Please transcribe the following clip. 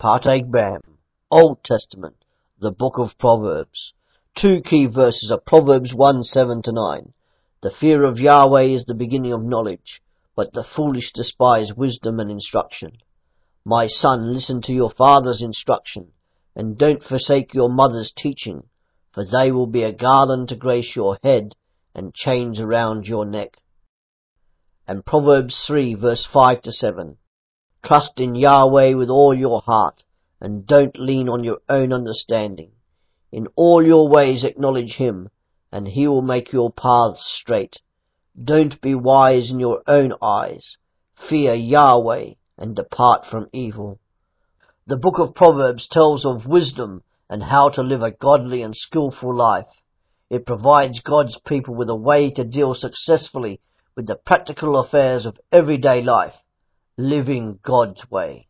Part Bam, Old Testament, the Book of Proverbs. Two key verses are Proverbs 1, 7 to 9. The fear of Yahweh is the beginning of knowledge, but the foolish despise wisdom and instruction. My son, listen to your father's instruction, and don't forsake your mother's teaching, for they will be a garland to grace your head and chains around your neck. And Proverbs 3 verse 5 to 7. Trust in Yahweh with all your heart, and don't lean on your own understanding. In all your ways acknowledge Him, and He will make your paths straight. Don't be wise in your own eyes. Fear Yahweh and depart from evil. The book of Proverbs tells of wisdom and how to live a godly and skillful life. It provides God's people with a way to deal successfully with the practical affairs of everyday life, living God's way.